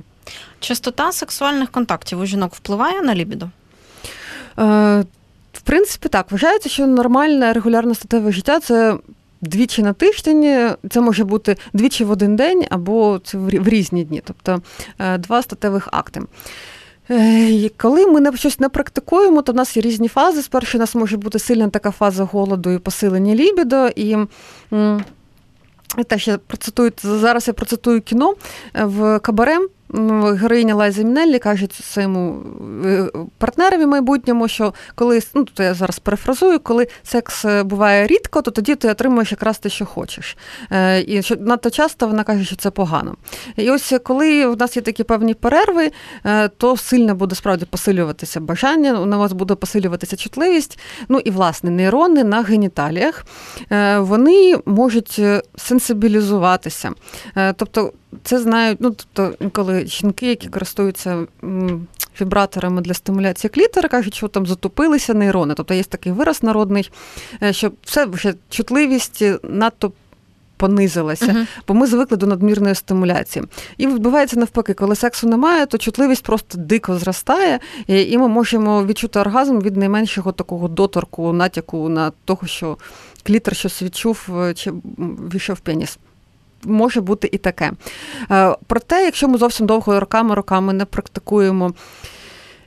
Частота сексуальних контактів у жінок впливає на лібідо? Е, В принципі, так. Вважається, що нормальне регулярне статеве життя це. Двічі на тиждень, це може бути двічі в один день або це в різні дні, тобто е, два статевих акти. Е, коли ми щось не практикуємо, то в нас є різні фази. Спершу у нас може бути сильна така фаза голоду і посилення лібідо. І теж я процитую зараз. Я процитую кіно в Кабаре героїня Лайза Мінеллі каже своєму е, партнерові майбутньому, що коли ну то я зараз перефразую, коли секс е, буває рідко, то тоді ти отримуєш якраз те, що хочеш. Е, і що надто часто вона каже, що це погано. І ось коли в нас є такі певні перерви, то сильно буде справді посилюватися бажання, у вас буде посилюватися чутливість. Ну і власне нейрони на геніталіях вони можуть сенсибілізуватися. Тобто це знають, ну тобто, коли жінки, які користуються вібраторами для стимуляції клітера, кажуть, що там затопилися нейрони. Тобто є такий вираз народний, е, що все вже чутливість надто понизилася, uh-huh. бо ми звикли до надмірної стимуляції. І відбувається навпаки, коли сексу немає, то чутливість просто дико зростає, і ми можемо відчути оргазм від найменшого такого доторку, натяку на того, що клітер щось відчув е, чи війшов пеніс. Може бути і таке. Е, проте, якщо ми зовсім довго роками-роками не практикуємо.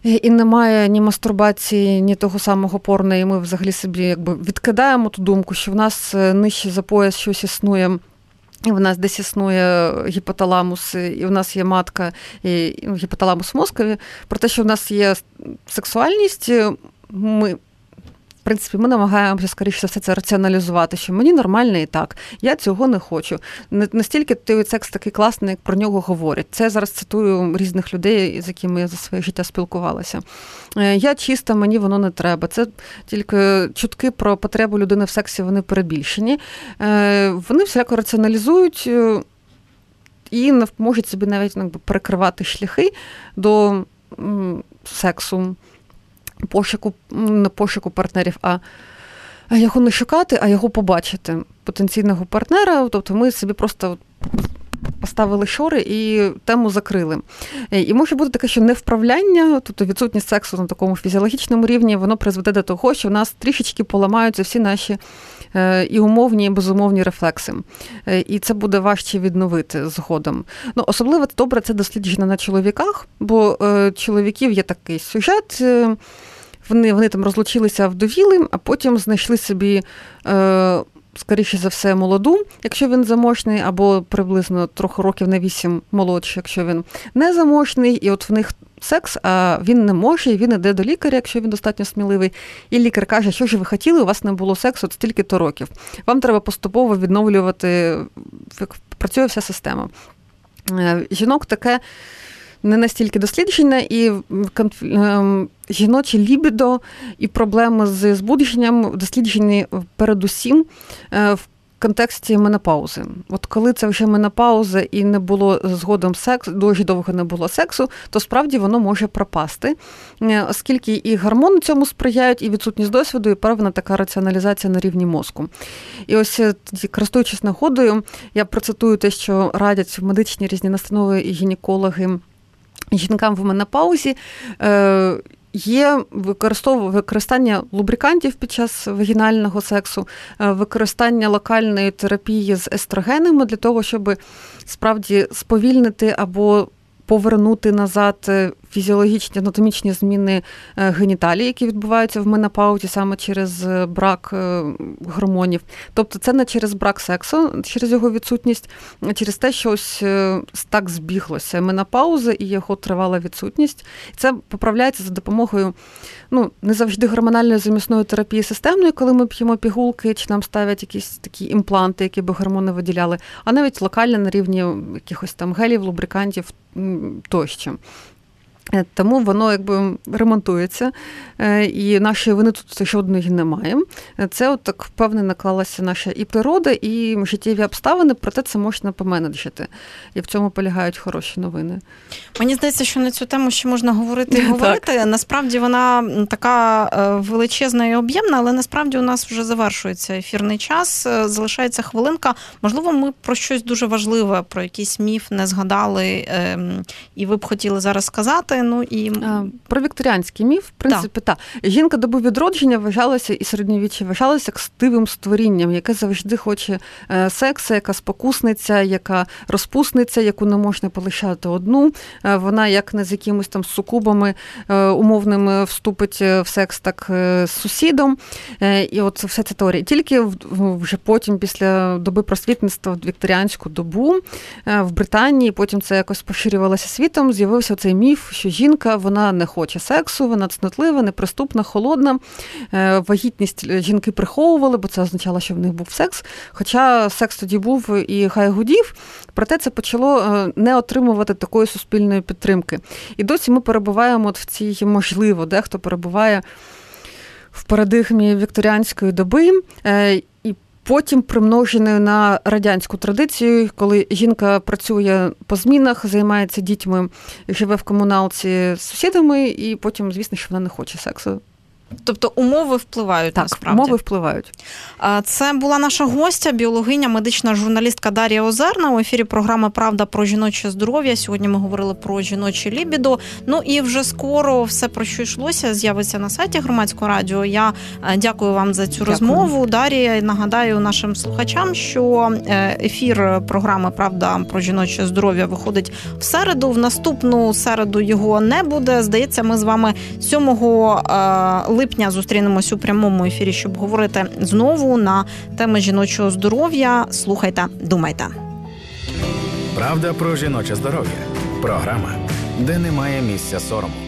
І немає ні мастурбації, ні того самого порно, і ми взагалі собі якби відкидаємо ту думку, що в нас е, нижче за пояс щось існує. І в нас десь існує гіпоталамус, і в нас є матка, і гіпоталамус в мозкові. Про те, що в нас є сексуальність, ми принципі, ми намагаємося, скоріше все, це раціоналізувати, що мені нормально і так, я цього не хочу. Настільки той секс такий класний, як про нього говорять. Це зараз цитую різних людей, з якими я за своє життя спілкувалася. Е, я чиста, мені воно не треба. Це тільки чутки про потребу людини в сексі, вони перебільшені. Е, вони всяко раціоналізують. Е, і можуть собі навіть ну, перекривати шляхи до сексу пошуку, не пошуку партнерів, а його не шукати, а його побачити потенційного партнера. Тобто ми собі просто поставили шори і тему закрили. Е, і може бути таке, що невправляння, тобто відсутність сексу на такому фізіологічному рівні, воно призведе до того, що в нас трішечки поламаються всі наші е, і умовні, і безумовні рефлекси. Е, і це буде важче відновити згодом. Ну, Особливо добре це досліджено на чоловіках, бо чоловіків є такий сюжет. Вони вони там розлучилися вдовілим, а потім знайшли собі скоріше за все, молоду, якщо він заможний, або приблизно трохи років на вісім молодший, якщо він не заможний, і от в них секс, а він не може, і він іде до лікаря, якщо він достатньо сміливий. І лікар каже, що ж ви хотіли, у вас не було сексу от стільки-то років. Вам треба поступово відновлювати, як працює вся система. Е, жінок таке не настільки досліджене, і ем, жіноче лібідо і проблеми з збудженням досліджені передусім е, в контексті менопаузи. От коли це вже менопауза і не було згодом сексу, дуже довго не було сексу, то справді воно може пропасти, е, оскільки і гормони цьому сприяють, і відсутність досвіду, і певна така раціоналізація на рівні мозку. І ось е, користуючись нагодою, я процитую те, що радять медичні різні настанови і гінекологи жінкам в менопаузі. Е, є використання лубрикантів під час вагінального сексу, е, використання локальної терапії з естрогенами для того, щоб справді сповільнити або повернути назад е, фізіологічні анатомічні зміни е, геніталії, які відбуваються в менопаузі саме через е, брак гормонів. Тобто це не через брак сексу, через його відсутність, а через те, що ось так збіглося менопауза і його тривала відсутність. Це поправляється за допомогою ну, не завжди гормональної замісної терапії системної, коли ми п'ємо пігулки, чи нам ставлять якісь такі імпланти, які би гормони виділяли, а навіть локально на рівні якихось там гелів, лубрикантів тощо. Е, тому воно якби ремонтується, е, і нашої вини тут жодної немає. Е, це от так певне наклалася наша і природа, і життєві обставини, проте це можна поменеджити. І в цьому полягають хороші новини. Мені здається, що на цю тему ще можна говорити і говорити. Насправді вона така величезна і об'ємна, але насправді у нас вже завершується ефірний час. Залишається хвилинка. Можливо, ми про щось дуже важливе, про якийсь міф не згадали, ем, і ви б хотіли зараз сказати Ну і про вікторіанський міф, в принципі, та жінка доби відродження вважалася і середньовіччя вважалася стивим створінням, яке завжди хоче е, сексу, яка спокусниця, яка розпусниця, яку не можна полишати одну. Е, вона як не з якимось там сукубами е, умовними вступить в секс, так з сусідом. І от все це теорія. Тільки вже потім, після доби просвітництва в вікторіанську добу в Британії, потім це якось поширювалося світом, з'явився цей міф. що що жінка вона не хоче сексу, вона цнотлива, неприступна, холодна. Е, вагітність жінки приховували, бо це означало, що в них був секс. Хоча секс тоді був і хай гудів, проте це почало е, не отримувати такої суспільної підтримки. І досі ми перебуваємо от в цій можливо, дехто перебуває в парадигмі вікторіанської доби. Потім примноженою на радянську традицію, коли жінка працює по змінах, займається дітьми, живе в комуналці з сусідами, і потім, звісно, що вона не хоче сексу. Тобто умови впливають Так, насправді. умови впливають. Це була наша гостя, біологиня, медична журналістка Дар'я Озерна у ефірі програми Правда про жіноче здоров'я. Сьогодні ми говорили про жіноче лібідо. Ну і вже скоро все про що йшлося з'явиться на сайті громадського радіо. Я е, дякую вам за цю Дякую. розмову. Дар'я нагадаю нашим слухачам, що е, ефір програми Правда про жіноче здоров'я виходить в середу. В наступну середу його не буде. Здається, ми з вами 7 е, липня зустрінемось у прямому ефірі, щоб говорити знову на теми жіночого здоров'я. Слухайте, думайте. Правда про жіноче здоров'я. Програма, де немає місця сорому.